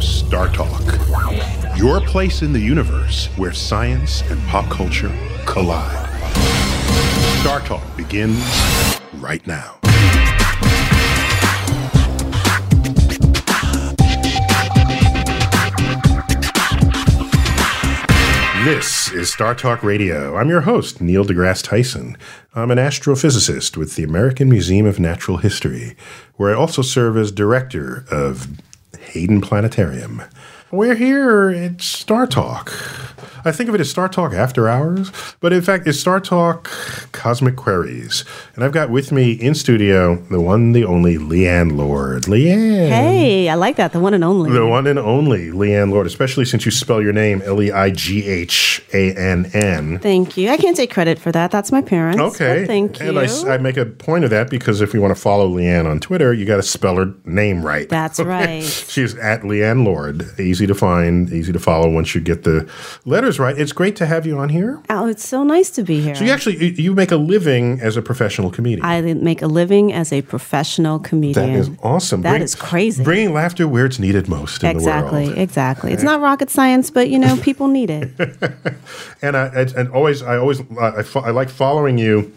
Star Talk, your place in the universe where science and pop culture collide. Star Talk begins right now. This is Star Talk Radio. I'm your host, Neil deGrasse Tyson. I'm an astrophysicist with the American Museum of Natural History, where I also serve as director of Hayden Planetarium. We're here at Star Talk. I think of it as Star Talk After Hours, but in fact, it's Star Talk Cosmic Queries. And I've got with me in studio the one, the only Leighann Lord. Leighann. Hey, I like that. The one and only. The one and only Leighann Lord, especially since you spell your name L E I G H A N N. Thank you. I can't take credit for that. That's my parents. Okay. Thank you. And I, I make a point of that because if you want to follow Leighann on Twitter, you got to spell her name right. That's right. She's at Leighann Lord. Easy to find, easy to follow once you get the letters right. It's great to have you on here. oh, it's so nice to be here. So you actually you- make a living as a professional comedian. I make a living as a professional comedian. that is awesome. That is crazy. Bringing laughter where it's needed most in exactly, the world. exactly. It's not rocket science, but you know, people need it. And I, and always I always I, I, I like following you.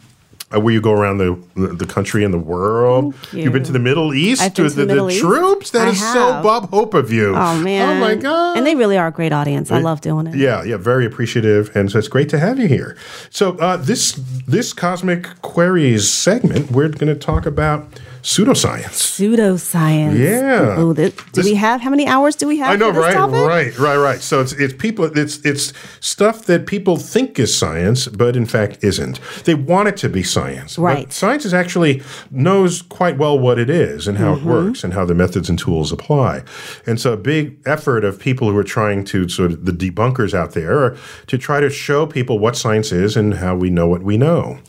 Uh, where you go around the the country and the world. You. have been to the Middle East I've been with to the the, Middle East. troops. That I is so. Bob Hope of you. Oh man! Oh my god! And they really are a great audience. I love doing it. Yeah, yeah, very appreciative, and so it's great to have you here. So uh, this this cosmic queries segment, we're going to talk about pseudoscience. Pseudoscience. Yeah. Oh, this, do This- we have? How many hours do we have? I know, right, topic? right, right, right. So it's it's people, it's it's stuff that people think is science, but in fact isn't. They want it to be science, Right. science is actually knows quite well what it is and how Mm-hmm. it works and how the methods and tools apply. And so, a big effort of people who are trying to sort of the debunkers out there are to try to show people what science is and how we know what we know,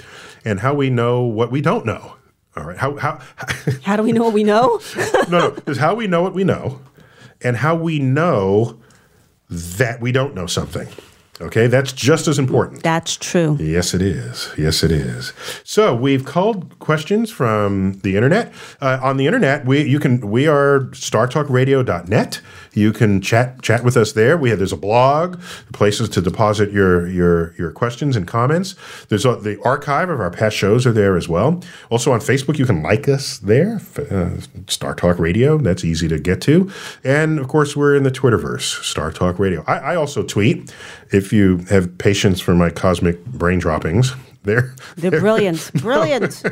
and how we know what we don't know. All right, how how How do we know what we know? no, no. It's how we know what we know and how we know that we don't know something. Okay, that's just as important. That's true. Yes, it is. Yes, it is. So we've called questions from the internet. Uh, on the internet, we you can we are startalkradio.net. You can chat chat with us there. We have there's a blog, places to deposit your your your questions and comments. There's a, the archive of our past shows are there as well. Also on Facebook, you can like us there. Uh, Star Talk Radio. That's easy to get to. And of course, we're in the Twitterverse, Star Talk Radio. I, I also tweet. If you have patience for my cosmic brain droppings, They're They're brilliant. Brilliant.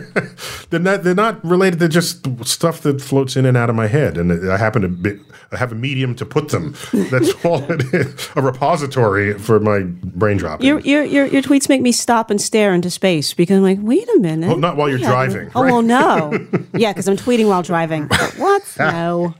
they're not they're not related to just stuff that floats in and out of my head, and I happen to be, I have a medium to put them. That's all it is. A repository for my brain dropping. Your, your, your, your tweets make me stop and stare into space because I'm like, wait a minute. Well, not while you're Yeah. driving, Oh, well, no. yeah, because I'm tweeting while driving. But what? No.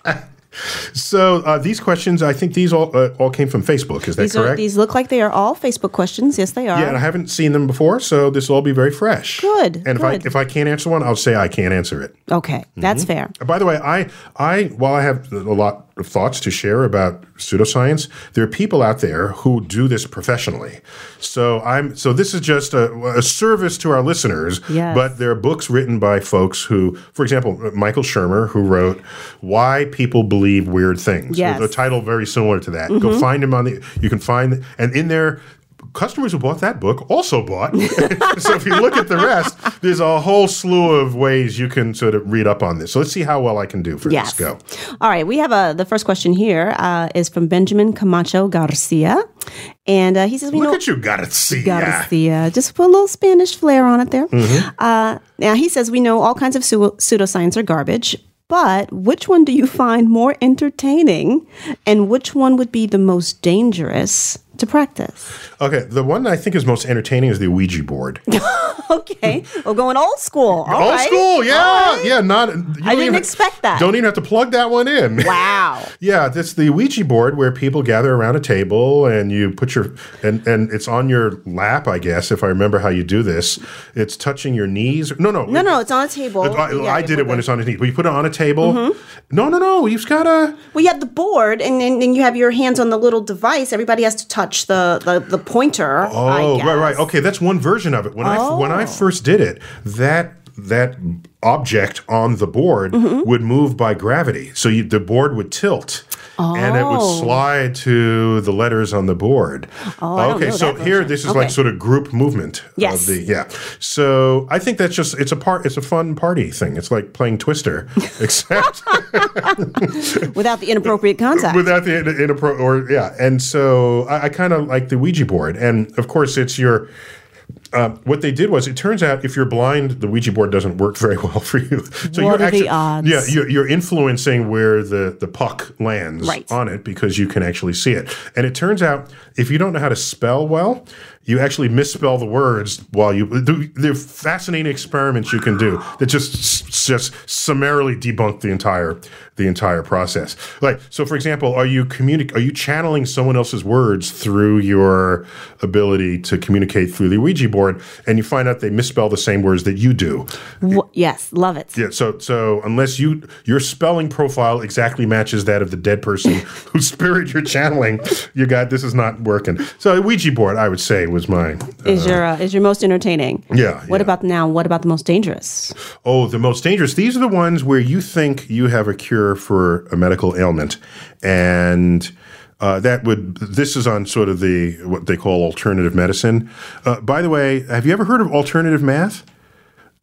So uh, these questions, I think these all uh, all came from Facebook. Is that These, correct? are, these look like they are all Facebook questions. Yes, they are. yeah, and I haven't seen them before, so this will all be very fresh. Good, And if I if I can't answer one, I'll say I can't answer it. okay, that's Mm-hmm. fair. By the way, I, I, while I have a lot of thoughts to share about pseudoscience, there are people out there who do this professionally. So I'm, so this is just a, a service to our listeners. Yes. But there are books written by folks who, for example, Michael Shermer, who wrote "Why People Believe Weird Things." Yes. The title very similar to that. Go mm-hmm. find him on the. You can find, and in there. Customers who bought that book also bought. so if you look at the rest, there's a whole slew of ways you can sort of read up on this. So let's see how well I can do for Yes. this go. All right, we have a the first question here uh, is from Benjamin Camacho Garcia, and uh, he says we Look know at you, Garcia. Garcia. Just put a little Spanish flair on it there. Mm-hmm. Uh, now he says we know all kinds of pseu- pseudoscience are garbage, but which one do you find more entertaining, and which one would be the most dangerous to practice? Okay, the one I think is most entertaining is the Ouija board. Okay, we're going old school. All Old right. school, yeah, right. yeah. Not you I didn't even- expect that. Don't even have to plug that one in. Wow. Yeah, that's the Ouija board where people gather around a table and you put your and and it's on your lap, I guess, if I remember how you do this. It's touching your knees. No, no, No, no, it's on a table. I, Yeah, I did put it when it's on his knee. But you put it on a table. Mm-hmm. No, no, no. You've got to. Well, you have the board, and then you have your hands on the little device. Everybody has to touch the the, the pointer. I Oh, right, right. Okay, that's one version of it. When I when I first did it, that that object on the board Mm-hmm. would move by gravity. So you, the board would tilt. And it would Oh. slide to the letters on the board. Oh, okay, so here version. this is Okay. like sort of group movement. Yes. Of the, yeah. So I think that's just it's a part it's a fun party thing. It's like playing Twister, except Without the inappropriate contact. without the in, in or yeah. And so I, I kind of like the Ouija board, and of course it's your. Uh, what they did was, it turns out if you're blind, the Ouija board doesn't work very well for you. So What you're are the odds? Yeah, you're, you're influencing where the, the puck lands Right. on it because you can actually see it. And it turns out if you don't know how to spell well, you actually misspell the words while you. There are fascinating experiments you can do that just just summarily debunk the entire the entire process. Like so, for example, are you communi- Are you channeling someone else's words through your ability to communicate through the Ouija board, and you find out they misspell the same words that you do? Wh- yes, love it. Yeah, so so unless you your spelling profile exactly matches that of the dead person whose spirit you're channeling, you got this is not working. So a Ouija board, I would say, was my Is your uh, is your most entertaining? Yeah, What yeah. about now? What about the most dangerous? oh the most dangerous. These are the ones where you think you have a cure for a medical ailment, and. Uh, that would. This is on sort of the what they call alternative medicine. Uh, by the way, have you ever heard of alternative math?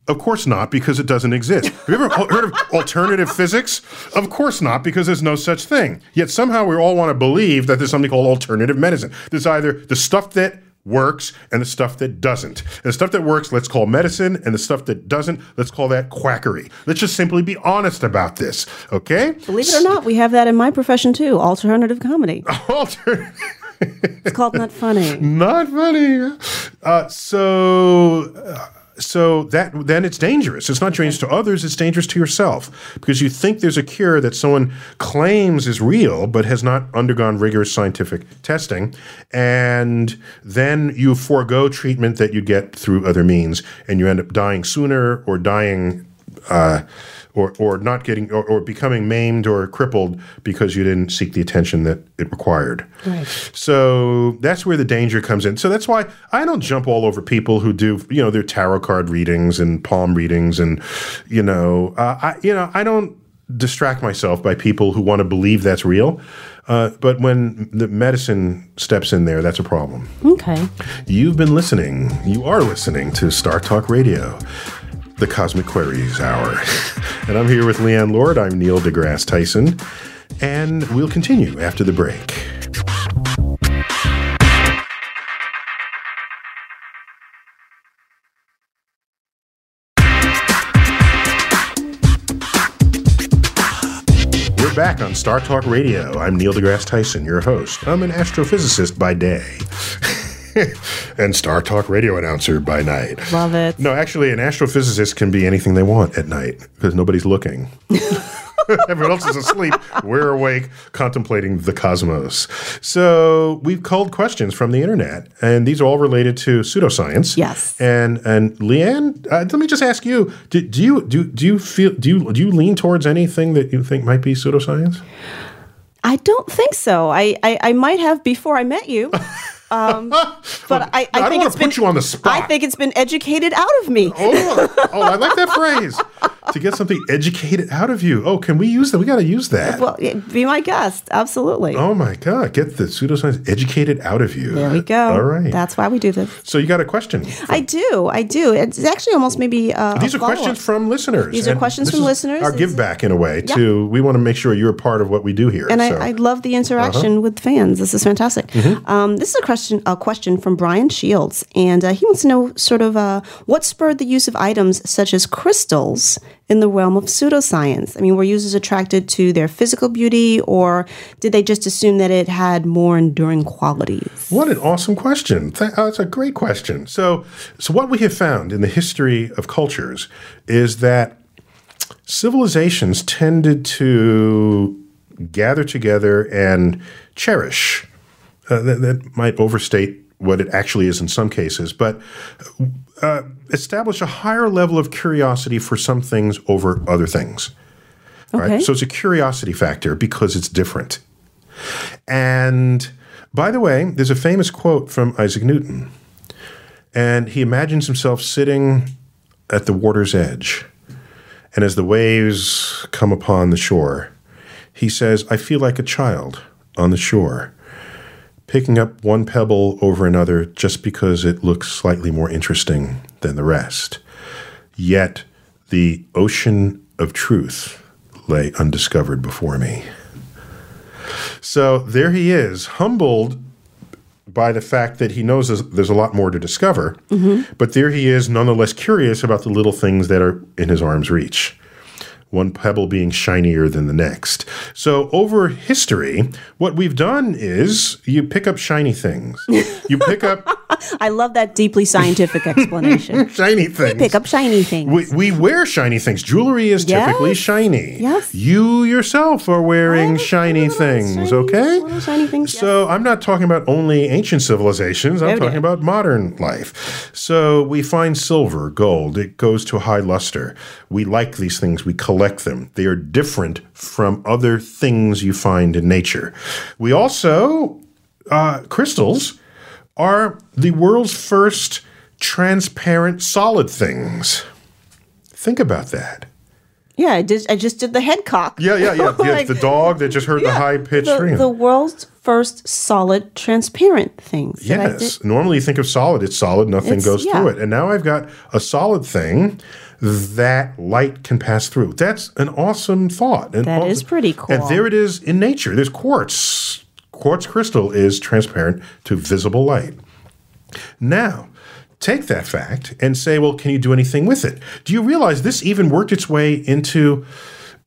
Of course not, because it doesn't exist. Have you ever heard of alternative physics? Of course not, because there's no such thing. Yet somehow we all want to believe that there's something called alternative medicine. There's either the stuff that works and the stuff that doesn't. And the stuff that works, let's call medicine, and the stuff that doesn't, let's call that quackery. Let's just simply be honest about this, okay? Believe it or not, we have that in my profession too. Alternative comedy. Alternative. It's called not funny. not funny. Uh, so, uh, so that then it's dangerous. It's not dangerous to others. It's dangerous to yourself because you think there's a cure that someone claims is real but has not undergone rigorous scientific testing, and then you forego treatment that you get through other means, and you end up dying sooner or dying. Uh, or, or not getting or, or becoming maimed or crippled because you didn't seek the attention that it required. Right. So that's where the danger comes in. So that's why I don't jump all over people who do, you know, their tarot card readings and palm readings, and you know, uh, I, you know, I don't distract myself by people who want to believe that's real. Uh, but when the medicine steps in there, that's a problem. Okay. You've been listening. You are listening to Star Talk Radio, the Cosmic Queries Hour. and I'm here with Leighann Lord. I'm Neil deGrasse Tyson. And we'll continue after the break. We're back on Star Talk Radio. I'm Neil deGrasse Tyson, your host. I'm an astrophysicist by day. and Star Talk radio announcer by night. Love it. No, actually, an astrophysicist can be anything they want at night because nobody's looking. Everyone else is asleep. We're awake, contemplating the cosmos. So we've called questions from the internet, and these are all related to pseudoscience. Yes. And and Leighann, uh, let me just ask you: do, do you do do you feel do you do you lean towards anything that you think might be pseudoscience? I don't think so. I, I, I might have before I met you. Um, but I, I, I don't think wanna it's been, you on the spot. I think it's been educated out of me. Oh, oh, I like that phrase. To get something educated out of you. Oh, can we use that? We got to use that. Well, be my guest. Absolutely. Oh my God! Get the pseudoscience educated out of you. There we go. All right. That's why we do this. so you got a question? I do. I do. It's actually almost maybe. Uh, These are questions from listeners. These are questions from listeners. Our give back in a way to we want to make sure you're a part of what we do here. And so. Uh-huh. I, I love the interaction with fans. This is fantastic. Mm-hmm. Um, this is a question, a question from Brian Shields, and uh, he wants to know sort of uh, what spurred the use of items such as crystals in the realm of pseudoscience. I mean, were users attracted to their physical beauty, or did they just assume that it had more enduring qualities? What an awesome question! Oh, that's a great question. So, so what we have found in the history of cultures is that civilizations tended to gather together and cherish. Uh, that, that might overstate what it actually is in some cases, but uh, establish a higher level of curiosity for some things over other things. Okay. Right? So it's a curiosity factor because it's different. And by the way, there's a famous quote from Isaac Newton. And he imagines himself sitting at the water's edge. And as the waves come upon the shore, he says, I feel like a child on the shore, picking up one pebble over another just because it looks slightly more interesting than the rest. Yet the ocean of truth lay undiscovered before me. So there he is, humbled by the fact that he knows there's, a lot more to discover, mm-hmm. but there he is, nonetheless curious about the little things that are in his arm's reach. One pebble being shinier than the next. So, over history, what we've done is you pick up shiny things. You pick up I love that deeply scientific explanation. shiny things. We Pick up shiny things. We, we wear shiny things. Jewelry is typically Yes. shiny. Yes. You yourself are wearing shiny things, shiny- okay? shiny things, So I'm not talking about only ancient civilizations. I'm talking about modern life. So we find silver, gold. It goes to high luster. We like these things. We collect them. They are different from other things you find in nature. We also uh, crystals are the world's first transparent solid things. Think about that. Yeah, I, did, I just did the head cock. Yeah, yeah, yeah. yeah the dog that just heard the high pitched the, scream. the world's first solid, transparent things. that I did- yes. Normally you think of solid, it's solid, nothing It's- goes yeah. through it. And now I've got a solid thing that light can pass through. That's an awesome thought. And That all- is pretty cool. And there it is in nature. There's quartz. Quartz crystal is transparent to visible light. Now, take that fact and say, well, can you do anything with it? Do you realize this even worked its way into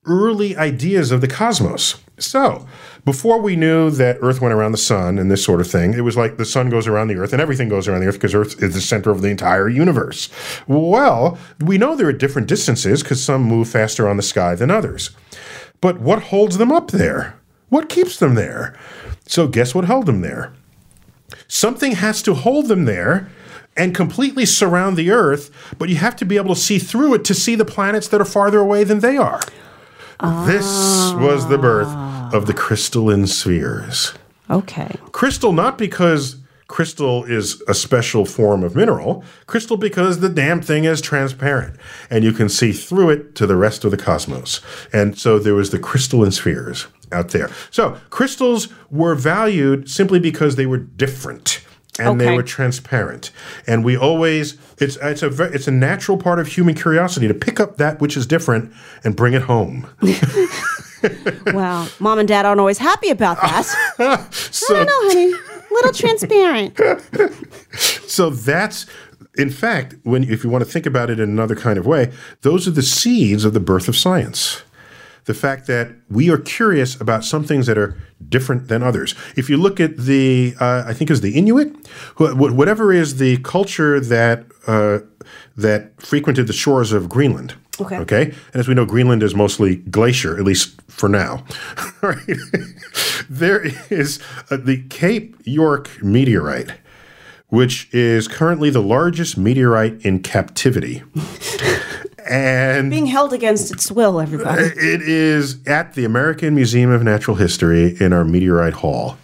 early ideas of the cosmos? So, before we knew that Earth went around the sun and this sort of thing, it was like the sun goes around the Earth and everything goes around the Earth because Earth is the center of the entire universe. Well, we know there are different distances because some move faster on the sky than others. But what holds them up there? What keeps them there? So, guess what held them there? Something has to hold them there and completely surround the Earth, but you have to be able to see through it to see the planets that are farther away than they are. This was the birth of the crystalline spheres. Okay. Crystal, not because crystal is a special form of mineral, crystal because the damn thing is transparent and you can see through it to the rest of the cosmos. And so there was the crystalline spheres out there. So crystals were valued simply because they were different. And they were transparent, and we always it's it's a it's a natural part of human curiosity to pick up that which is different and bring it home. Well, mom and dad aren't always happy about that. So I don't know, honey. Little transparent. So that's, in fact, when if you want to think about it in another kind of way, those are the seeds of the birth of science. The fact that we are curious about some things that are different than others. If you look at the, uh, I think it was the Inuit, wh- whatever is the culture that uh, that frequented the shores of Greenland. Okay. Okay. And as we know, Greenland is mostly glacier, at least for now. right. there is uh, the Cape York meteorite, which is currently the largest meteorite in captivity. And Being held against its will, everybody. Uh, it is at the American Museum of Natural History in our meteorite hall.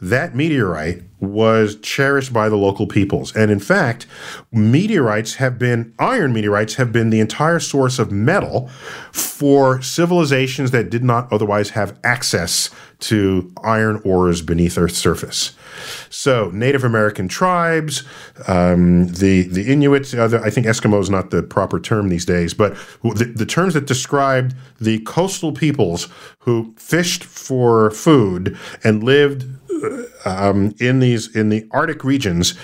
That meteorite was cherished by the local peoples. And in fact, meteorites have been, iron meteorites have been the entire source of metal for civilizations that did not otherwise have access to iron ores beneath Earth's surface. So, Native American tribes, um, the the Inuits. Uh, the, I think Eskimo is not the proper term these days, but the, the terms that described the coastal peoples who fished for food and lived um, in these in the Arctic regions,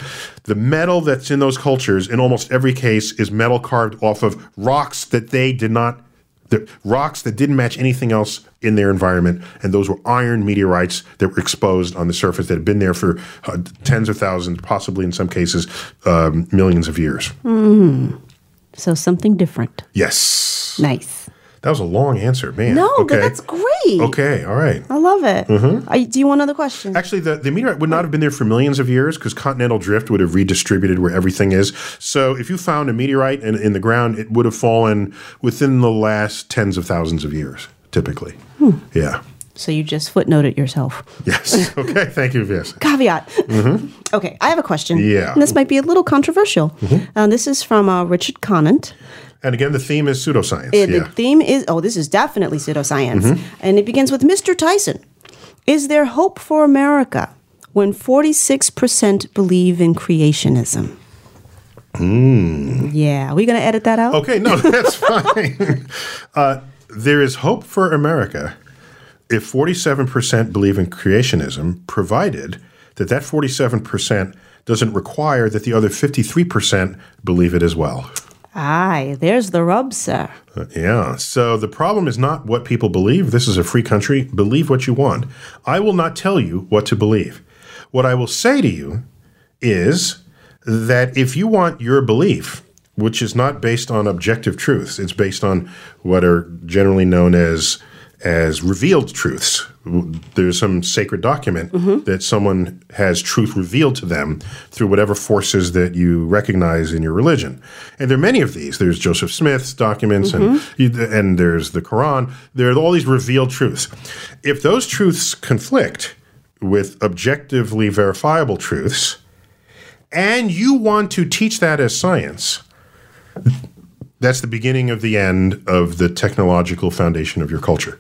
the metal that's in those cultures, in almost every case, is metal carved off of rocks that they did not, the rocks that didn't match anything else in their environment, and those were iron meteorites that were exposed on the surface that had been there for uh, tens of thousands, possibly in some cases, um, millions of years. So something different. Yes, Nice. That was a long answer, man. No, okay. but that's great. okay. All right. I love it. Mm-hmm. I- do you want another question? Actually, the, the meteorite would not have been there for millions of years because continental drift would have redistributed where everything is. So, if you found a meteorite in, in the ground, it would have fallen within the last tens of thousands of years, typically. Yeah. So you just footnoted yourself. Yes. Okay. Thank you. Yes. Caveat. Okay, I have a question. Mm-hmm. Yeah. Mm-hmm. And this might be a little controversial. Uh, this is from uh, Richard Conant. And again, the theme is pseudoscience. Uh, yeah. Mm-hmm. The theme is oh, this is definitely pseudoscience. And it begins with Mr. Tyson. Is there hope for America when 46% believe in creationism? Yeah, are we going to edit that out? Okay, no, that's fine. uh, there is hope for America if 47% believe in creationism, provided that that 47% doesn't require that the other 53% believe it as well. Aye, there's the rub, sir. Uh, yeah. So the problem is not what people believe. This is a free country. Believe what you want. I will not tell you what to believe. What I will say to you is that if you want your belief, which is not based on objective truths, it's based on what are generally known as as revealed truths. There's some sacred document that someone has truth revealed to them through whatever forces that you recognize in your religion. And there are many of these. There's Joseph Smith's documents, and mm-hmm. and there's the Quran. There are all these revealed truths. If those truths conflict with objectively verifiable truths, and you want to teach that as science, that's the beginning of the end of the technological foundation of your culture.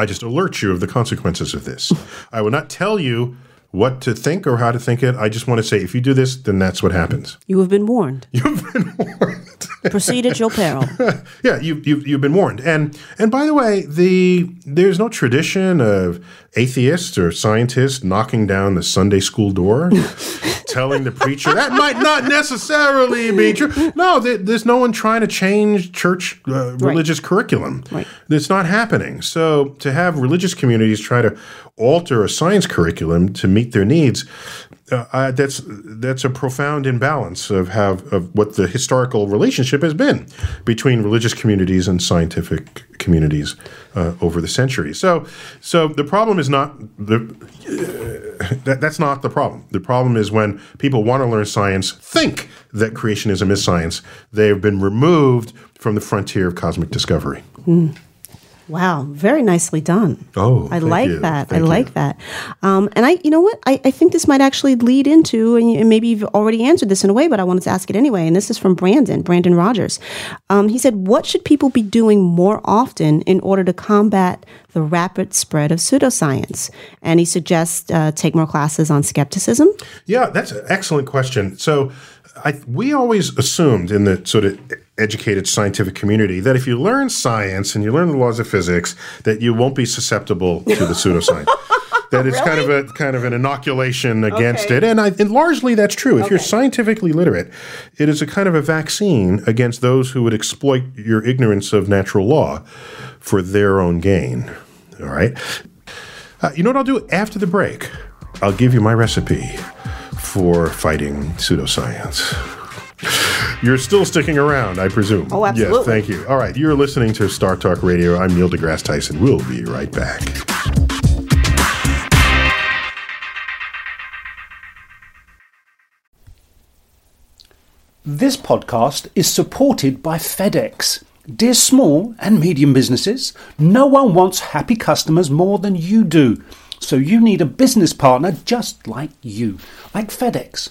I just alert you of the consequences of this. I will not tell you what to think or how to think it. I just want to say if you do this, then that's what happens. You have been warned. You've been warned. Proceed at your peril. yeah, you, you, you've been warned. And and by the way, the there's no tradition of atheists or scientists knocking down the Sunday school door, telling the preacher that might not necessarily be true. No, there, there's no one trying to change church uh, religious curriculum. Right. It's not happening. So to have religious communities try to alter a science curriculum to meet their needs, uh, uh, that's that's a profound imbalance of how of what the historical relationship has been between religious communities and scientific communities uh, over the centuries. So, so the problem is not the uh, that, that's not the problem. The problem is when people want to learn science, think that creationism is science. They have been removed from the frontier of cosmic discovery. Wow, very nicely done. Oh, I like you. that. Thank I like you. that. Um, and I, you know what? I, I think this might actually lead into, and, you- and maybe you've already answered this in a way, but I wanted to ask it anyway. And this is from Brandon, Brandon Rogers. Um, he said, "What should people be doing more often in order to combat the rapid spread of pseudoscience?" And he suggests uh, take more classes on skepticism. Yeah, that's an excellent question. So, I, we always assumed in the sort of educated scientific community that if you learn science and you learn the laws of physics, that you won't be susceptible to the pseudoscience. that it's kind of a kind of an inoculation against Okay. it, and, I, and largely that's true. If you're scientifically literate, it is a kind of a vaccine against those who would exploit your ignorance of natural law for their own gain. All right. Uh, you know what I'll do after the break? I'll give you my recipe for fighting pseudoscience. You're still sticking around, I presume. Oh, absolutely. Yes, thank you. All right, you're listening to Star Talk Radio. I'm Neil deGrasse Tyson. We'll be right back. This podcast is supported by FedEx. Dear small and medium businesses, no one wants happy customers more than you do. So you need a business partner just like you, like FedEx,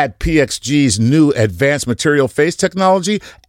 PXG's new advanced material face technology,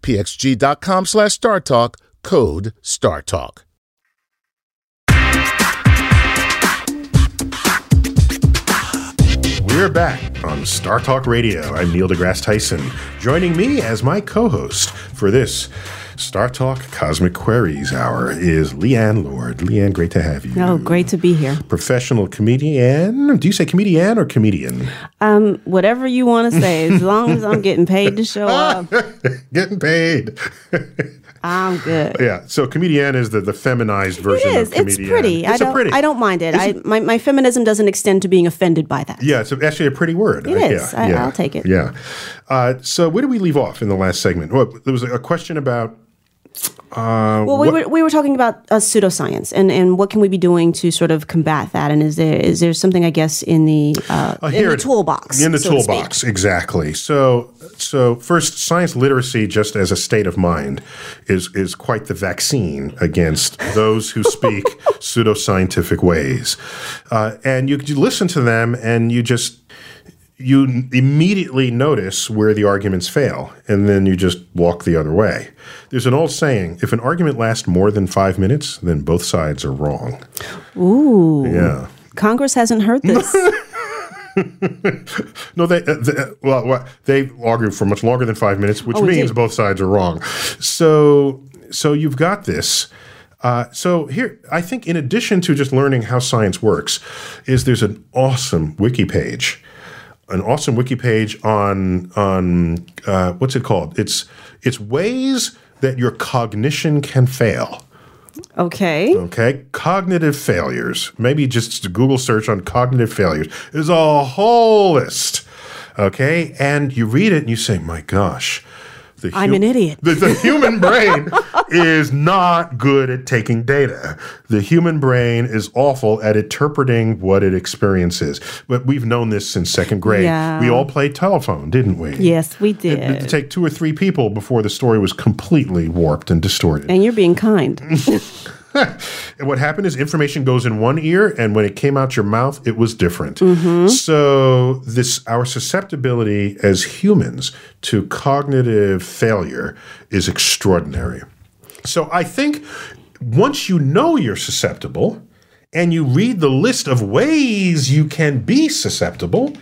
pxg.com slash StarTalk. Code StarTalk. We're back on Star Talk Radio. I'm Neil deGrasse Tyson. Joining me as my co host for this Star Talk Cosmic Queries Hour is Leighann Lord. Leighann, great to have you. Oh, great to be here. Professional comedian. Do you say comedian or comedian? Um, whatever you want to say, as long as I'm getting paid to show up, Getting paid. I'm good. yeah. So comedian is the, the feminized version is. of comedian. It's pretty. I It's a don't. pretty. I don't mind it. I my, my feminism doesn't extend to being offended by that. Yeah, it's actually a pretty word. It I- is. Yeah, I- yeah, I'll take it. Yeah. Uh, so where did we leave off in the last segment? Well, there was a question about Well, we what- were we were talking about uh, pseudoscience and, and what can we be doing to sort of combat that? And is there is there something I guess in the uh, in here the it- toolbox? In the so to toolbox, exactly. So, so first, science literacy, just as a state of mind, is is quite the vaccine against those who speak pseudoscientific ways. Uh, and you, you listen to them, and you just you immediately notice where the arguments fail, and then you just walk the other way. There's an old saying: if an argument lasts more than five minutes, then both sides are wrong. Ooh. Yeah. Congress hasn't heard this. No, they, uh, they well, they argue for much longer than five minutes, which Oh, means both sides are wrong. So, so you've got this. Uh, so here, I think, in addition to just learning how science works, is there's an awesome wiki page, an awesome wiki page on on uh, what's it called? It's it's ways that your cognition can fail. Okay. Okay, cognitive failures. Maybe just a Google search on cognitive failures. There's a whole list. Okay, and you read it and you say, "My gosh." The I'm an idiot. The, the human brain is not good at taking data. The human brain is awful at interpreting what it experiences. But we've known this since second grade. Yeah. We all played telephone, didn't we? Yes, we did. It did. take two or three people before the story was completely warped and distorted. And you're being kind. And what happened is information goes in one ear, and when it came out your mouth, it was different. Mm-hmm. So this our susceptibility as humans to cognitive failure is extraordinary. So I think once you know you're susceptible and you read the list of ways you can be susceptible,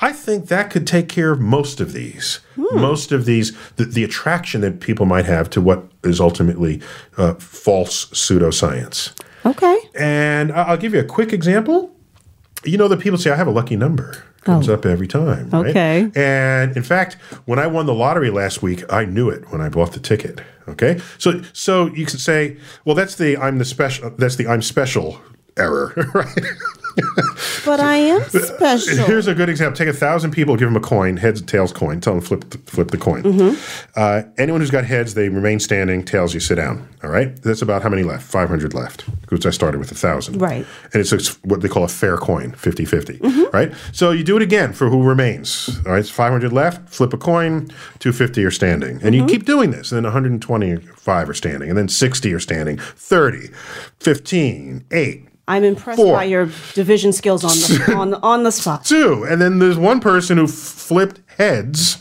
I think that could take care of most of these. Most of these, the, the attraction that people might have to what is ultimately uh, false pseudoscience. Okay. And I'll give you a quick example. You know that people say I have a lucky number. Comes up every time. right? Okay. And in fact, when I won the lottery last week, I knew it when I bought the ticket. Okay. So so you could say, well, that's the I'm the special that's the I'm special error, right? But I am special. Here's a good example. Take a thousand people, give them a coin, heads, tails, coin. Tell them flip the, flip the coin. Mm-hmm. Uh, anyone who's got heads, they remain standing. Tails, you sit down. All right. That's about how many left? Five hundred left. Because I started with a thousand. Right. And it's, it's what they call a fair coin, 50-50. Mm-hmm. Right. So you do it again for who remains. All right. It's five hundred left. Flip a coin. Two fifty are standing, and Mm-hmm. you keep doing this. And then one hundred and twenty-five are standing, and then sixty are standing. 30, 15, 8, I'm impressed Four. by your division skills on the on the, on the spot. two. And then there's one person who flipped heads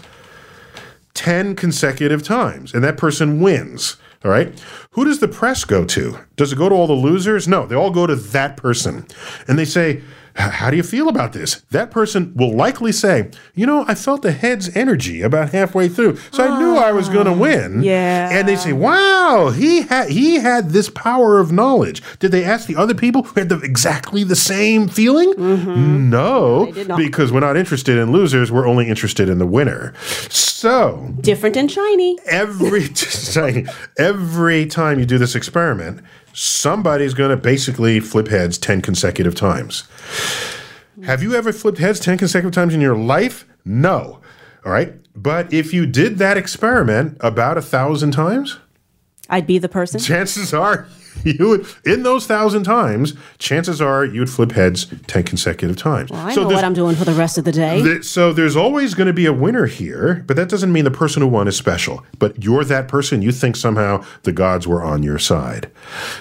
10 consecutive times, and that person wins. All right. Who does the press go to? Does it go to all the losers? No, they all go to that person. And they say, "H- How do you feel about this? That person will likely say, You know, I felt the head's energy about halfway through, so I knew I was going to oh, win. yeah. And they say, Wow, he had he had this power of knowledge. Did they ask the other people who had the, exactly the same feeling? Mm-hmm. No, did not. because we're not interested in losers. We're only interested in the winner. So Different and shiny. every every time you do this experiment, somebody's going to basically flip heads ten consecutive times. Have you ever flipped heads ten consecutive times in your life? No. All right, but if you did that experiment about a thousand times, I'd be the person. chances are you would in those thousand times chances are you'd flip heads 10 consecutive times. I so know what I'm doing for the rest of the day. th- so there's always going to be a winner here but that doesn't mean the person who won is special. But you're that person you think somehow the gods were on your side.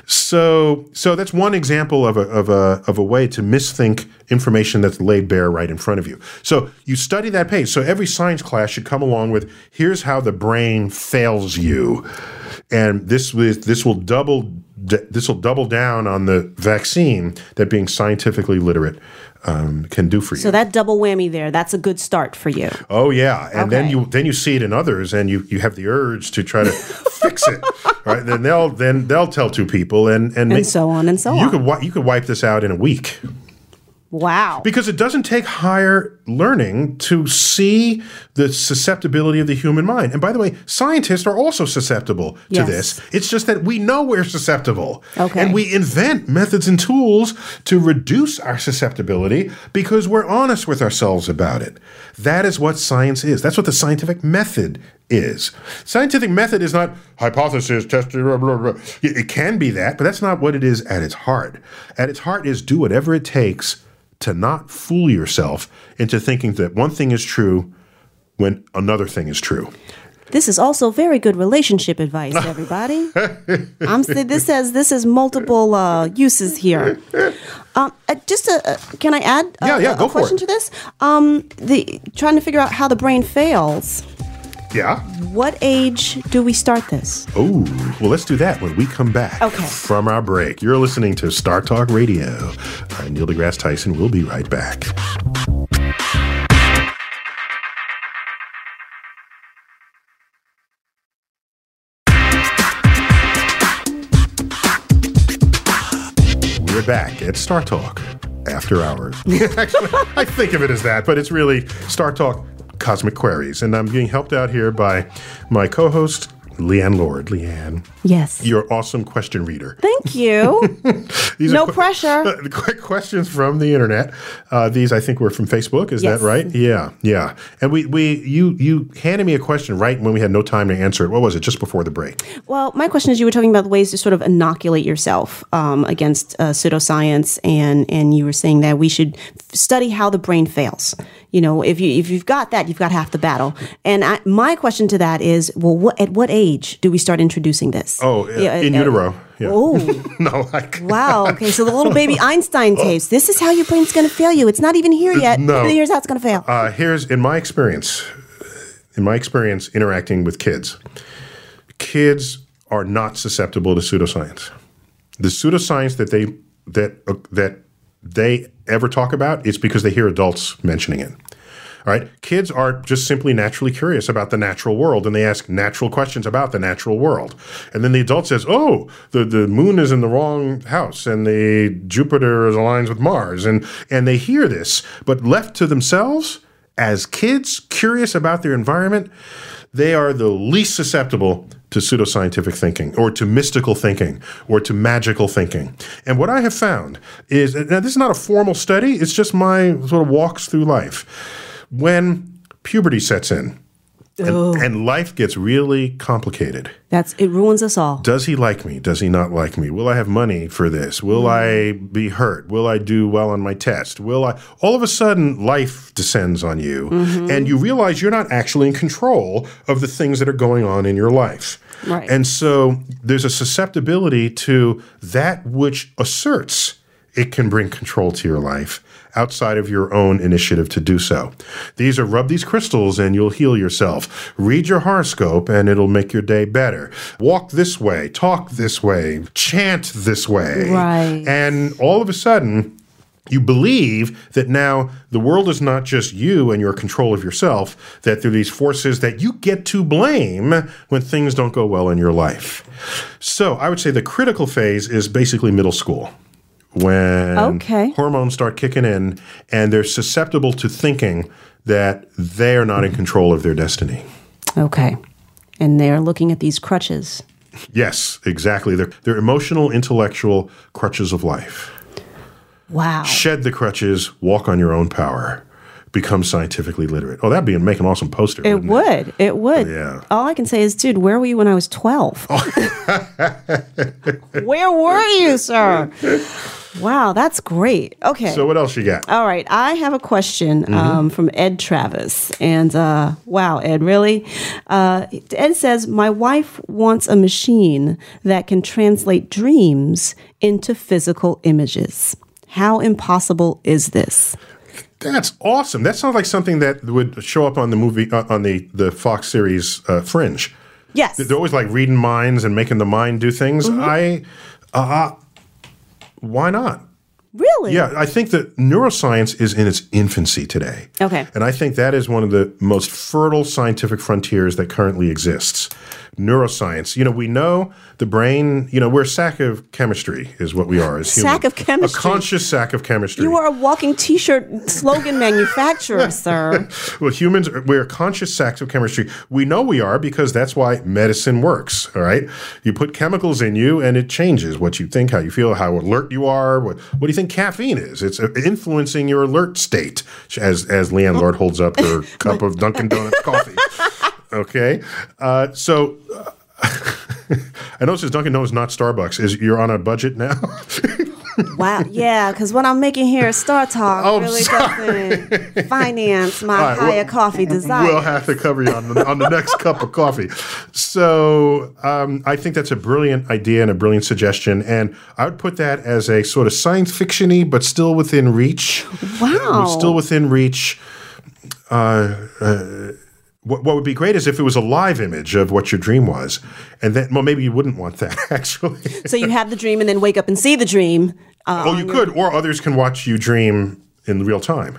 So so that's one example of a, of a, of a way to misthink information that's laid bare right in front of you. So you study that page. So every science class should come along with here's how the brain fails you and this was this will double this will double down on the vaccine that being scientifically literate um, can do for you. so that double whammy there, that's a good start for you. oh yeah, and then you then you see it in others, and you you have the urge to try to fix it. Right? Then they'll then they'll tell two people, and and, And so on and so you on. could you could wipe this out in a week. Wow. Because it doesn't take higher learning to see the susceptibility of the human mind. And by the way, scientists are also susceptible to Yes. this. It's just that we know we're susceptible. Okay. And we invent methods and tools to reduce our susceptibility because we're honest with ourselves about it. That is what science is. That's what the scientific method is. Scientific method is not hypothesis testing. Blah, blah, blah. It can be that, but that's not what it is at its heart. At its heart is do whatever it takes to not fool yourself into thinking that one thing is true when another thing is true. This is also very good relationship advice, everybody. I'm this has this has multiple uh, uses here. Um, uh, just a, uh, can I add uh, Yeah, yeah, a, go a question to this? Um, the trying to figure out how the brain fails. Yeah. What age do we start this? Oh, well, let's do that when we come back Okay. from our break. You're listening to Star Talk Radio. I'm Neil deGrasse Tyson. We'll be right back. We're back at Star Talk after hours. Actually, I think of it as that, but it's really Star Talk Cosmic Queries. And I'm being helped out here by my co host, Leighann Lord. Leighann, Yes. your awesome question reader. Thank you. These No que- pressure. the quick questions from the internet. Uh, these, I think, were from Facebook. Is Yes. that right? Yeah, yeah. And we, we, you, you handed me a question right when we had no time to answer it. What was it? Just before the break. Well, my question is: you were talking about ways to sort of inoculate yourself um, against uh, pseudoscience, and and you were saying that we should study how the brain fails. You know, if you if you've got that, you've got half the battle. And I, my question to that is: well, what, at what age do we start introducing this? Oh, uh, Yeah, in uh, utero. Yeah. Oh, no, like wow. Okay, so the little baby Einstein tapes. This is how your brain's going to fail you. It's not even here yet. No. Here's how it's going to fail. Uh, here's in my experience, in my experience interacting with kids, kids are not susceptible to pseudoscience. The pseudoscience that they that uh, that they ever talk about is because they hear adults mentioning it. All right, kids are just simply naturally curious about the natural world, and they ask natural questions about the natural world. And then the adult says, "Oh, the, the moon is in the wrong house, and the Jupiter is aligns with Mars," and and they hear this, but left to themselves, as kids curious about their environment, they are the least susceptible to pseudoscientific thinking or to mystical thinking or to magical thinking. And what I have found is now this is not a formal study, it's just my sort of walks through life. When puberty sets in and, and life gets really complicated. That's it. Ruins us all. Does he like me? Does he not like me? Will I have money for this? Will mm. I be hurt? Will I do well on my test? Will I? All of a sudden, life descends on you, mm-hmm. and you realize you're not actually in control of the things that are going on in your life. Right. And so there's a susceptibility to that which asserts it can bring control to your life outside of your own initiative to do so. These are rub these crystals and you'll heal yourself. Read your horoscope and it'll make your day better. Walk this way, talk this way, chant this way. Right. And all of a sudden, you believe that now the world is not just you and your control of yourself, that there are these forces that you get to blame when things don't go well in your life. So I would say the critical phase is basically middle school. When Okay. hormones start kicking in and they're susceptible to thinking that they are not in control of their destiny. Okay. And they're looking at these crutches. Yes, exactly. They're, they're emotional, intellectual crutches of life. Wow. Shed the crutches, walk on your own power, become scientifically literate. Oh, that'd be make an awesome poster. It would. It oh, would. Yeah. All I can say is, dude, where were you when I was 12? where were you, sir? Wow, that's great. Okay. So what else you got? All right, I have a question Mm-hmm. um, from Ed Travis, and uh, wow, Ed, really? Uh, Ed says my wife wants a machine that can translate dreams into physical images. How impossible is this? That's awesome. That sounds like something that would show up on the movie uh, on the the Fox series uh, Fringe. Yes. They're always like reading minds and making the mind do things. Mm-hmm. I, uh, why not? Really? Yeah, I think that neuroscience is in its infancy today. Okay. And I think that is one of the most fertile scientific frontiers that currently exists. Neuroscience. You know, we know the brain, you know, we're a sack of chemistry, is what we are as humans. Sack of chemistry. A conscious sack of chemistry. You are a walking T-shirt slogan manufacturer, sir. well, humans, are, we're conscious sacks of chemistry. We know we are because that's why medicine works. All right, you put chemicals in you, and it changes what you think, how you feel, how alert you are. What What do you think caffeine is? It's uh, influencing your alert state. As as Leighann Lord holds up her cup of Dunkin' Donuts coffee. Okay, uh, so. Uh, I know it says Dunkin' Donuts, not Starbucks. Is you're on a budget now? Wow. Yeah, because what I'm making here at Star Talk Oh, really sorry. doesn't finance my right, higher well, coffee desire. We'll have to cover you on the, on the next cup of coffee. So um, I think that's a brilliant idea and a brilliant suggestion, and I would put that as a sort of science fictiony, but still within reach. Wow. Still within reach. Uh, uh, what, what would be great is if it was a live image of what your dream was, and then well maybe you wouldn't want that actually. so you have the dream and then wake up and see the dream. Uh, oh, you could, or others can watch you dream in real time.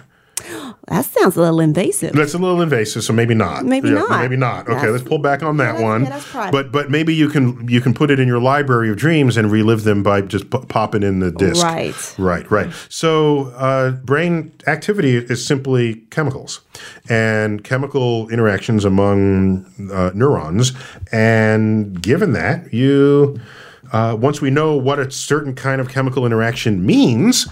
That sounds a little invasive. That's a little invasive, so maybe not. Maybe not. Maybe not. Okay, That's- let's pull back on that that's- one. yeah, but but maybe you can you can put it in your library of dreams and relive them by just p- popping in the disc. Right. Right. Right. So uh, brain activity is simply chemicals and chemical interactions among uh, neurons. And given that, you uh, once we know what a certain kind of chemical interaction means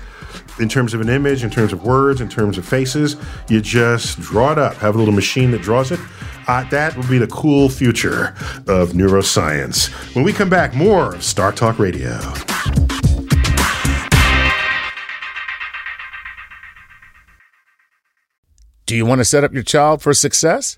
in terms of an image, in terms of words, in terms of faces, you just draw it up. Have a little machine that draws it. Uh, that will be the cool future of neuroscience. When we come back, more of Star Talk Radio. Do you want to set up your child for success?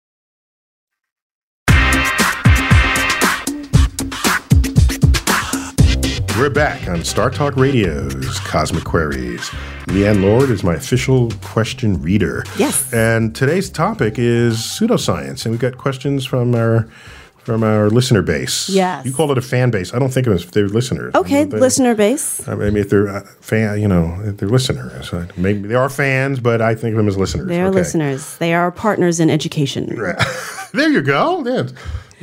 We're back on Star Talk Radio's Cosmic Queries. Leighann Lord is my official question reader. Yes. And today's topic is pseudoscience, and we've got questions from our from our listener base. Yes. You call it a fan base. I don't think of it as they're listeners. Okay, They- listener base. I mean, if they're uh, fan, you know, if they're listeners. Maybe they are fans, but I think of them as listeners. They are Okay. listeners. They are partners in education. There you go. Yeah.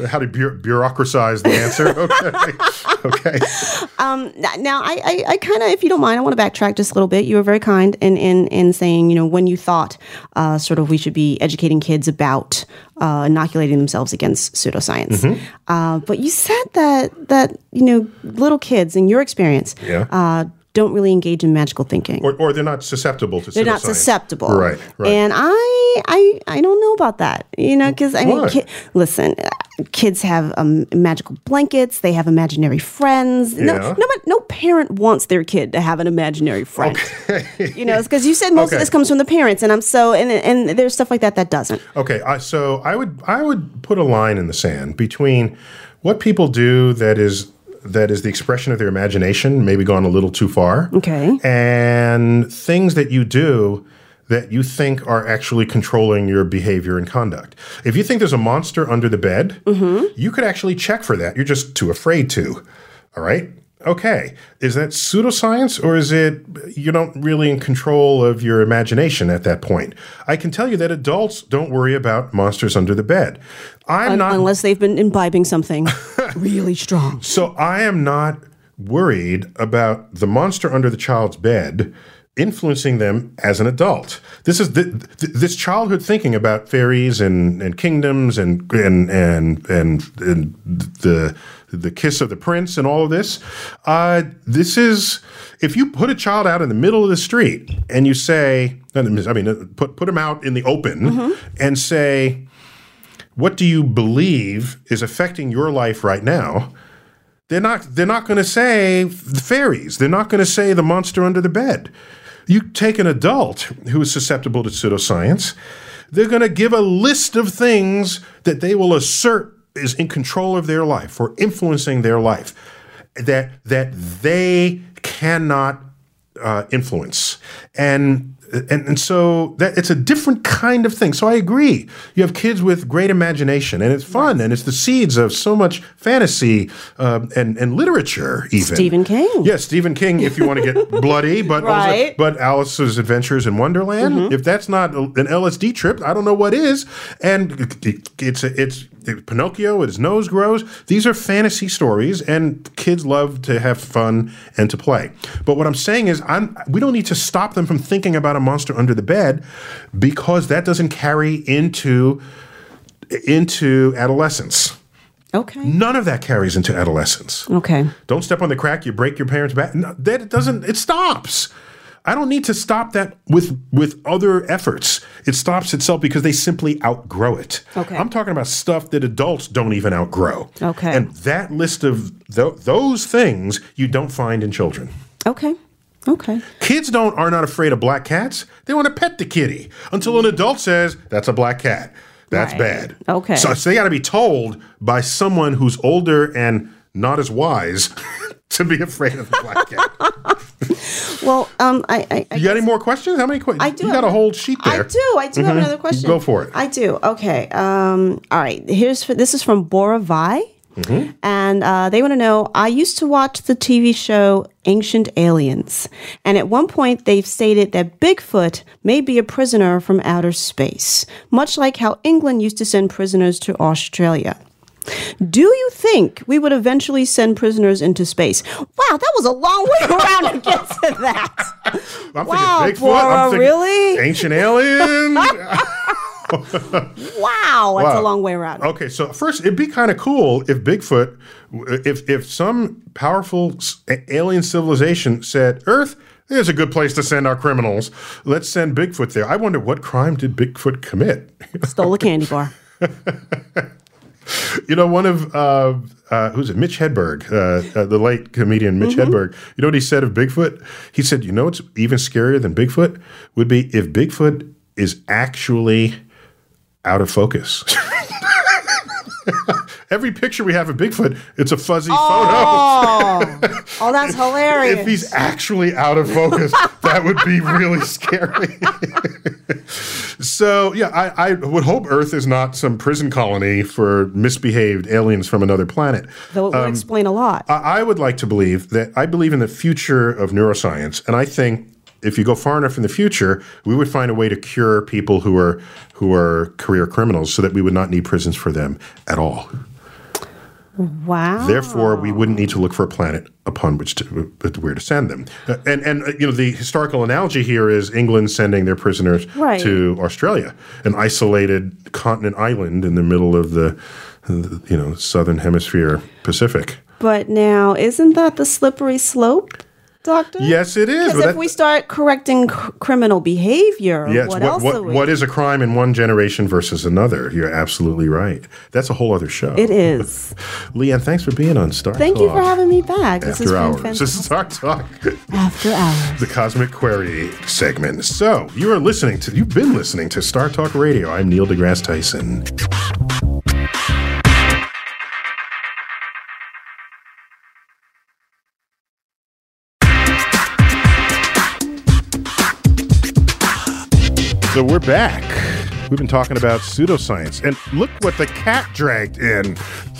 How to bu- bureaucratize the answer? Okay. okay. N- Now, I, I, I kind of, if you don't mind, I want to backtrack just a little bit. You were very kind in, in, in saying, you know, when you thought uh, sort of we should be educating kids about uh, inoculating themselves against pseudoscience. Uh, but you said that, that, you know, little kids, in your experience, Yeah. Don't really engage in magical thinking. Or, or they're not susceptible to they're not susceptible. Right, right. And I, I, I don't know about that. You know, because I mean, ki- listen, kids have um, magical blankets. They have imaginary friends. No, Yeah. no, but no parent wants their kid to have an imaginary friend. You know, because you said most Okay. of this comes from the parents, and I'm so and and there's stuff like that that doesn't. Okay, I, so I would I would put a line in the sand between what people do that is that is the expression of their imagination, maybe gone a little too far. Okay. And things that you do that you think are actually controlling your behavior and conduct. If you think there's a monster under the bed, mm-hmm. you could actually check for that. You're just too afraid to. All right? Okay. Is that pseudoscience or is it you're not really in control of your imagination at that point? I can tell you that adults don't worry about monsters under the bed. I'm Un- not unless they've been imbibing something really strong. so I am not worried about the monster under the child's bed influencing them as an adult. This is the, th- this childhood thinking about fairies and, and kingdoms and and and and, and the the kiss of the prince and all of this. Uh, this is if you put a child out in the middle of the street and you say, I mean, uh, put put them out in the open and say, what do you believe is affecting your life right now? They're not they're not going to say the fairies. They're not going to say the monster under the bed. You take an adult who is susceptible to pseudoscience, they're going to give a list of things that they will assert is in control of their life or influencing their life that that they cannot uh, influence and and and so that it's a different kind of thing. So I agree. You have kids with great imagination, and it's fun, and it's the seeds of so much fantasy um, and and literature. Even Stephen King. Yes, Stephen King. If you want to get bloody, but also, but Alice's Adventures in Wonderland. If that's not an LSD trip, I don't know what is. And it's it's Pinocchio. His nose grows. These are fantasy stories, and kids love to have fun and to play. But what I'm saying is, I'm we don't need to stop them from thinking about a monster under the bed because that doesn't carry into into adolescence. Okay. None of that carries into adolescence. Okay. Don't step on the crack, you break your parents' back. No, that doesn't, it stops. I don't need to stop that with with other efforts. It stops itself because they simply outgrow it. Okay. I'm talking about stuff that adults don't even outgrow. Okay. And that list of th- those things you don't find in children. Okay. Okay. Kids don't are not afraid of black cats. They want to pet the kitty until an adult says that's a black cat. That's Right. bad. Okay. So, so they got to be told by someone who's older and not as wise to be afraid of the black cat. Well, um, I, I, I You got any more questions? How many questions? I do. You got a whole sheet there. I do. I do have Mhm. another question. Go for it. I do. Okay. Um, all right. Here's for, this is from Bora Vi. Mm-hmm. And uh, they want to know I used to watch the TV show Ancient Aliens. And at one point, they've stated that Bigfoot may be a prisoner from outer space, much like how England used to send prisoners to Australia. Do you think we would eventually send prisoners into space? Wow, that was a long way around to get to that. I'm Wow, thinking Bigfoot. Bora, I'm thinking really? Ancient aliens. Wow, that's Wow. a long way around. Okay, so first, it'd be kind of cool if Bigfoot, if if some powerful alien civilization said, "Earth, there's a good place to send our criminals. Let's send Bigfoot there." I wonder what crime did Bigfoot commit? Stole a candy bar. you know, one of uh, uh, who's it? Mitch Hedberg, uh, uh, the late comedian Mitch Hedberg. You know what he said of Bigfoot? He said, "You know what's even scarier than Bigfoot would be if Bigfoot is actually out of focus." Every picture we have of Bigfoot, it's a fuzzy oh. photo. Oh, oh that's hilarious. If he's actually out of focus, that would be really scary. so, yeah, I, I would hope Earth is not some prison colony for misbehaved aliens from another planet. Though it would um, explain a lot. I, I would like to believe that I believe in the future of neuroscience, and I think if you go far enough in the future, we would find a way to cure people who are who are career criminals, so that we would not need prisons for them at all. Wow. Therefore, we wouldn't need to look for a planet upon which to where to send them. Uh, And and uh, you know the historical analogy here is England sending their prisoners Right. to Australia, an isolated continent island in the middle of the, the you know southern hemisphere Pacific. But now, isn't that the slippery slope? Doctor? Yes, it is. Because if that- we start correcting cr- criminal behavior, Yes, what, what, else what, what is a crime in one generation versus another? You're absolutely right. That's a whole other show. It is. Leighann, thanks for being on Star Talk. Thank you for having me back. This After been hours. This is Star Talk, After hours. the Cosmic Query segment. So you are listening to, you've been listening to Star Talk Radio. I'm Neil deGrasse Tyson. So we're back. We've been talking about pseudoscience, and look what the cat dragged in.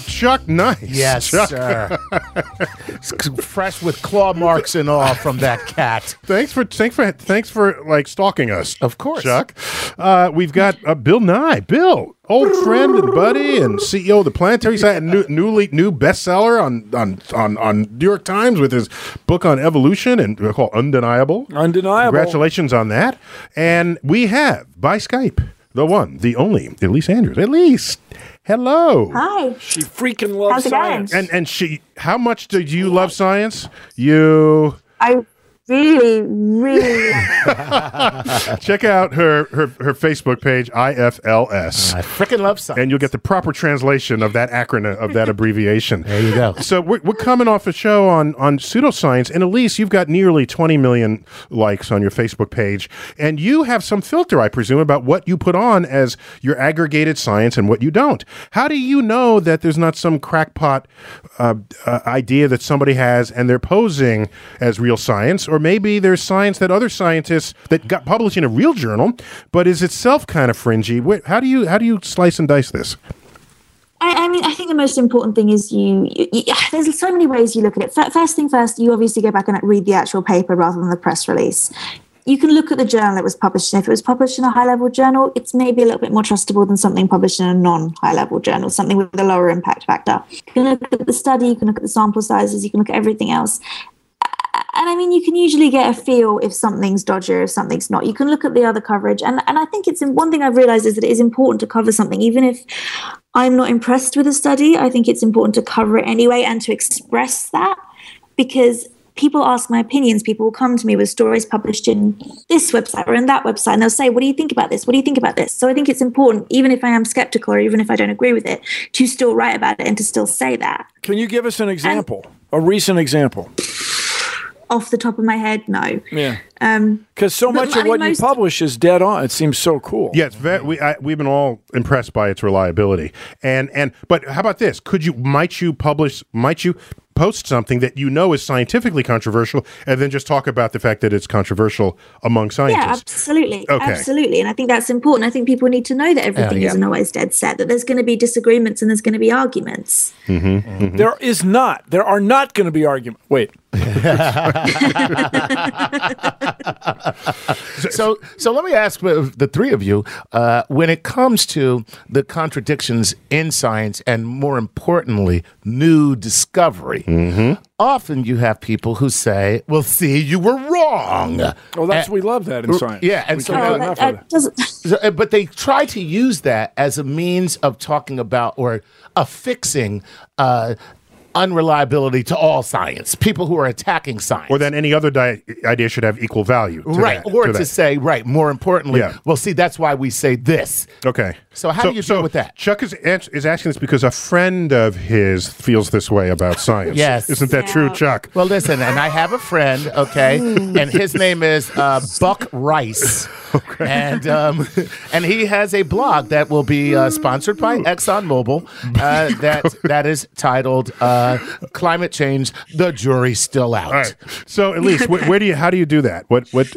Chuck Nice. Yes, Chuck. sir. Fresh with claw marks and all from that cat. Thanks for thanks for thanks for like stalking us. Of course. Chuck. Uh, we've got uh, Bill Nye. Bill, old friend and buddy, and CEO of the Planetary Science, new, newly new bestseller on on on on New York Times with his book on evolution and called Undeniable. Undeniable. Congratulations on that. And we have by Skype the one, the only, Elise Andrews. Elise, hello. Hi. She freaking loves How's it going? science. And and she, how much did you love science? You. I really, really Check out her her, her Facebook page, IFLS. I freaking love science. and you'll get the proper translation of that acronym of that abbreviation. There you go. So we're, we're coming off a show on on pseudoscience, and Elise, you've got nearly 20 million likes on your Facebook page, and you have some filter, I presume, about what you put on as your aggregated science and what you don't. How do you know that there's not some crackpot uh, uh, idea that somebody has and they're posing as real science, or maybe there's science that other scientists that got published in a real journal, but is itself kind of fringy? How do you how do you slice and dice this? I, I mean, I think the most important thing is you, you, you- ah, There's so many ways you look at it. First thing first, you obviously go back and read the actual paper rather than the press release. You can look at the journal it was published in. If it was published in a high level journal, it's maybe a little bit more trustable than something published in a non high level journal, something with a lower impact factor. You can look at the study, you can look at the sample sizes, you can look at everything else. And I mean, you can usually get a feel if something's dodgy or if something's not. You can look at the other coverage, and and I think it's one thing I've realized is that it is important to cover something, even if I'm not impressed with a study. I think it's important to cover it anyway and to express that because people ask my opinions. People will come to me with stories published in this website or in that website, and they'll say, "What do you think about this? What do you think about this?" So I think it's important, even if I am skeptical or even if I don't agree with it, to still write about it and to still say that. Can you give us an example? a recent example? Off the top of my head, no. Yeah. Um, Because so But much I of what mean, you publish is dead on. It seems so cool. Yeah, it's very. We I, we've been all impressed by its reliability, and and but how about this? Could you might you publish? Might you post something that you know is scientifically controversial, and then just talk about the fact that it's controversial among scientists. yeah, absolutely, Okay. absolutely, and I think that's important. I think people need to know that everything yeah. isn't always dead set. That there's going to be disagreements and there's going to be arguments. There is not. There are not going to be arguments. Wait. so so let me ask the the three of you uh, when it comes to the contradictions in science and more importantly new discovery often you have people who say well see you were wrong Well, that's And- we love that in science. yeah, and we so- can't Oh, get that, that doesn't. So, uh, but they try to use that as a means of talking about or affixing uh, unreliability to all science. People who are attacking science, or then any other di- idea should have equal value, to right? that- or to to, say, right. More importantly, Yeah. well, see, that's why we say this. Okay. So how do you deal with that? Chuck is is asking this because a friend of his feels this way about science. Yes. isn't that true, Chuck? Well, listen, and I have a friend, okay, and his name is uh, Buck Rice, and um, and he has a blog that will be uh, sponsored by ExxonMobil. Uh, that that is titled uh, "Climate Change: The Jury's Still Out." All right. So, Elise, wh- where do you? How do you do that? What? What?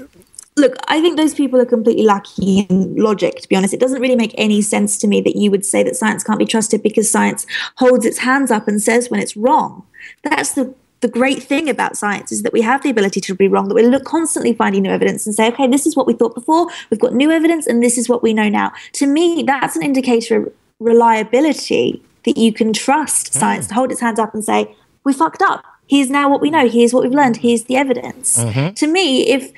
Look, I think those people are completely lacking in logic, to be honest. It doesn't really make any sense to me that you would say that science can't be trusted because science holds its hands up and says when it's wrong. That's the the great thing about science is that we have the ability to be wrong, that we're look, constantly finding new evidence and say, okay, this is what we thought before, we've got new evidence, and this is what we know now. To me, that's an indicator of reliability that you can trust hmm. science to hold its hands up and say, we fucked up. Here's now what we know. Here's what we've learned. Here's the evidence. Mm-hmm. To me, if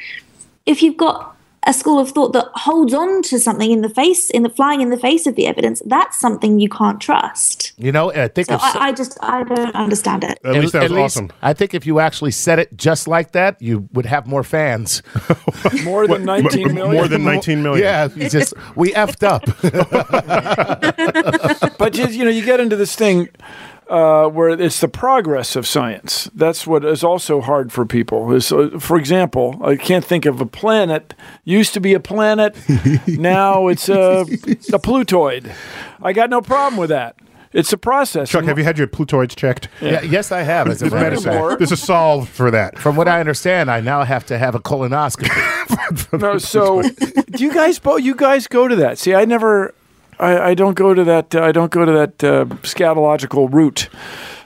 if you've got a school of thought that holds on to something in the face, in the flying in the face of the evidence, that's something you can't trust. You know, I think So if I, I just I don't understand it. Elise that was awesome. I think if you actually said it just like that, you would have more fans. More than 19 million. More than 19 million. Yeah, you just we effed up. but you, you know, you get into this thing uh, where it's the progress of science. That's what is also hard for people. Is, uh, for example, I can't think of a planet. Used to be a planet. now it's a, a Plutoid. I got no problem with that. It's a process. Chuck, have you had your Plutoids checked? Yeah, yes, I have. As a This matter of medicine- fact. This is for that. From what I understand, I now have to have a colonoscopy. no, so do you guys both? You guys go to that? See, I never. I, I don't go to that. I don't go to that uh, scatological route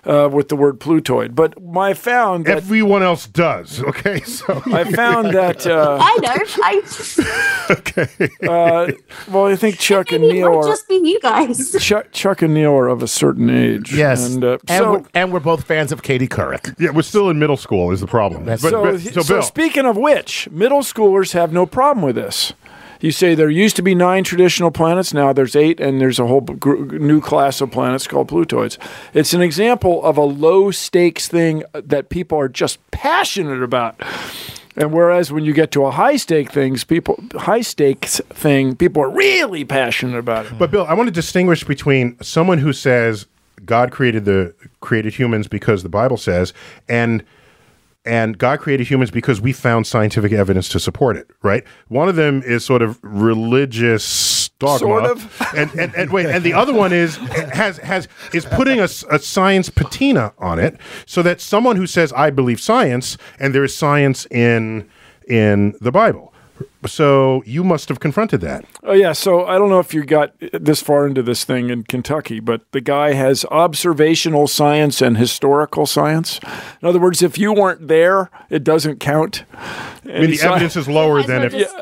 uh, with the word Plutoid. But I found that Everyone else does. Okay, so I found that. Uh, I know. I okay. uh, well, I think Chuck and it Neil are. just be you guys. Chuck, Chuck and Neil are of a certain age. yes, and, uh, and, so we're, and we're both fans of Katie Couric. yeah, we're still in middle school is the problem. But, so, but- so, so speaking of which, middle schoolers have no problem with this. You say there used to be nine traditional planets, now there's eight, and there's a whole gr- new class of planets called Plutoids. It's an example of a low stakes thing uh, that people are just passionate about. And whereas when you get to a high stake things, people high stakes thing, people are really passionate about it. But Bill, I want to distinguish between someone who says God created the created humans because the Bible says, and and God created humans because we found scientific evidence to support it. Right? One of them is sort of religious dogma, Sort of. and, and and wait, and the other one is has has is putting a science patina on it, so that someone who says I believe science and there is science in in the Bible. So you must have confronted that. Oh yeah, so I don't know if you got this far into this thing in Kentucky, but the guy has observational science and historical science. In other words, if you weren't there, it doesn't count. I mean, the evidence is lower than if. Just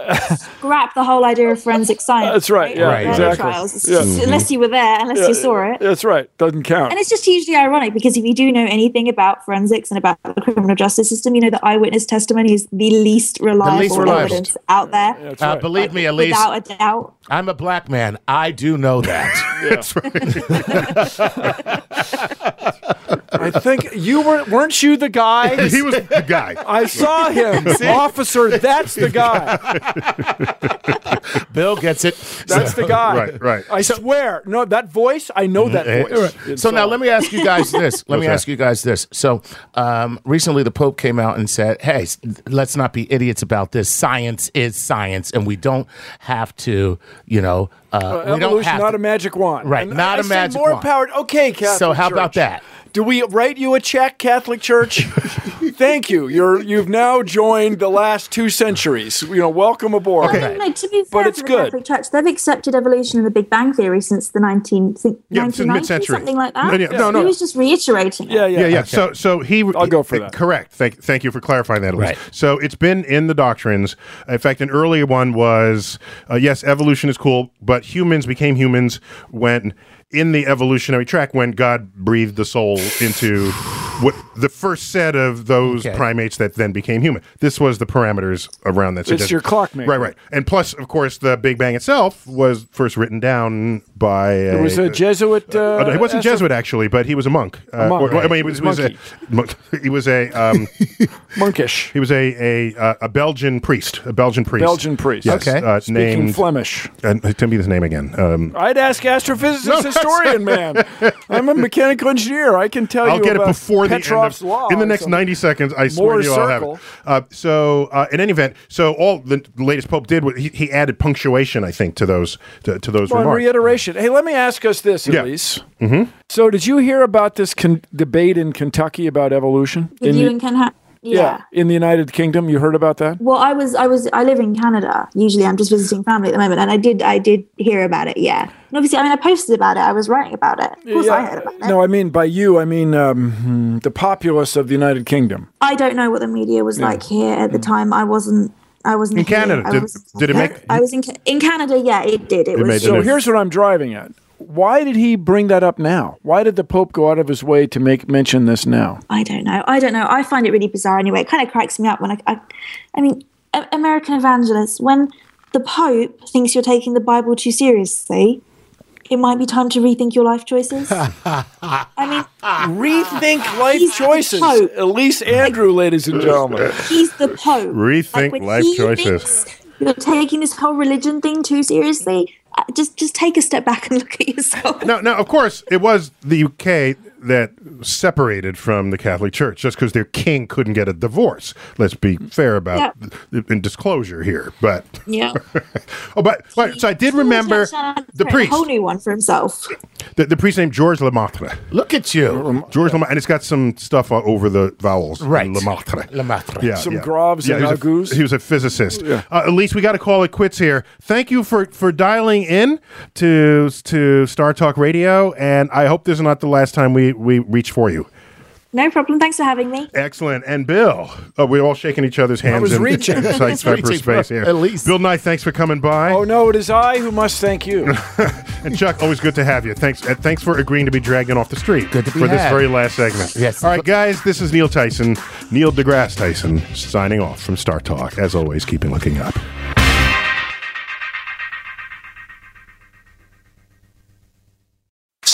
scrap the whole idea of forensic science. That's right, yeah, Murder exactly. Trials. It's Yeah. just- Unless you were there, unless Yeah, you saw it. That's right, doesn't count. And it's just hugely ironic because if you do know anything about forensics and about the criminal justice system, you know that eyewitness testimony is the least reliable, least reliable. evidence out there. That's Uh, right. believe me, Elise, Without a doubt. I'm a black man. I do know that. I think you were weren't you the guy? he was the guy. I saw him, officer. That's the guy. Bill gets it. That's the guy. Right, right. I swear. No, that voice. I know that voice. It's So now let me ask you guys this. Let me ask you guys this. So um, recently, the Pope came out and said, "Hey, let's not be idiots about this. Science is science, and we don't have to, you know, uh, Uh, we don't have not to- a magic wand. Right, And not I a magic more wand. power. Okay, Catholic So how about that? Do we write you a check, Catholic Church? Thank you. You're you've now joined the last two centuries. You know, welcome aboard. I mean, like, to be fair But to it's the good. Catholic Church, they've accepted evolution and the Big Bang Theory since the 19, think, Yeah, since mid-century. something like that. No, yeah, no, no. He was just reiterating it. Yeah, yeah, Yeah, yeah. So, so he. I'll go for that. Correct. Thank, thank you for clarifying that. Elise. Right. So it's been in the doctrines. In fact, an earlier one was uh, yes, evolution is cool, but humans became humans when in the evolutionary track when God breathed the soul into what the first set of those Okay. primates that then became human. This was the parameters around that. It's suggestion. your clockmaker. Right, right. And plus, of course, the Big Bang itself was first written down by. It was a Jesuit. Uh, no, he wasn't astro- Jesuit actually, but he was a monk. Uh, monk, or- or- I mean, he was, was a monk. he was a um, monkish. he was a a, uh, a Belgian priest, a Belgian priest, Belgian priest. Yes, Okay. uh, Speaking named. Flemish. uh, tell me his name again. Um, I'd ask astrophysicist historian, man. I'm a mechanical engineer. I can tell I'll you get it about before the end of, law. in the next ninety seconds. I swear to you, I'll have it. Uh, so, uh, in any event, so all the latest pope did was he, he added punctuation, I think, to those to, to those Well, and remarks. reiteration. Hey, let me ask us this, Yeah. Elise. Mm-hmm. So, did you hear about this con- debate in Kentucky about evolution? With in you the- and Ken Ha- yeah. in the United Kingdom. You heard about that? Well, I was, I was, I live in Canada. Usually, I'm just visiting family at the moment, and I did, I did hear about it. Yeah, and obviously, I mean, I posted about it. I was writing about it. Of course, I heard about it. No, I mean by you, I mean um, the populace of the United Kingdom. I don't know what the media was like here at the time. I wasn't. I wasn't In here. Canada, I did- was, did it make- I was in in Canada. Yeah, it did. It, made was. So news. here's what I'm driving at. Why did he bring that up now? Why did the Pope go out of his way to make mention this now? I don't know. I don't know. I find it really bizarre anyway. It kind of cracks me up when I, I, I mean, a- American evangelists when the Pope thinks you're taking the Bible too seriously, it might be time to rethink your life choices. I mean, Rethink life He's the choices. Pope. Elise Andrew, ladies and gentlemen. he's the Pope. Rethink when life he choices. You're taking this whole religion thing too seriously. Just, just take a step back and look at yourself. No, now, of course, it was the UK that separated from the Catholic Church just because their king couldn't get a divorce. Let's be fair about in disclosure here. But Yeah. oh, but, but so I did remember the a priest, whole new one for himself. the, the priest named George Lemaitre. Look at you. George Lemaitre, and it's got some stuff over the vowels. Right. Lemaitre. Lemaitre. Yeah, Some yeah. Grovs yeah, and he was, a, he was a physicist. Uh, Elise we got to call it quits here. Thank you for for dialing in to to Star Talk Radio, and I hope this is not the last time we we reach for you. No problem. Thanks for having me. Excellent. And Bill, oh, we're all shaking each other's hands was in, reaching. in I cyberspace for here. at least. Bill Nye, thanks for coming by. Oh no, it is I who must thank you. And Chuck, always good to have you. Thanks, uh, thanks for agreeing to be dragged in off the street Good to be for this very last segment. Yes. All right, guys, this is Neil Tyson, Neil deGrasse Tyson, signing off from Star Talk. As always, keeping looking up.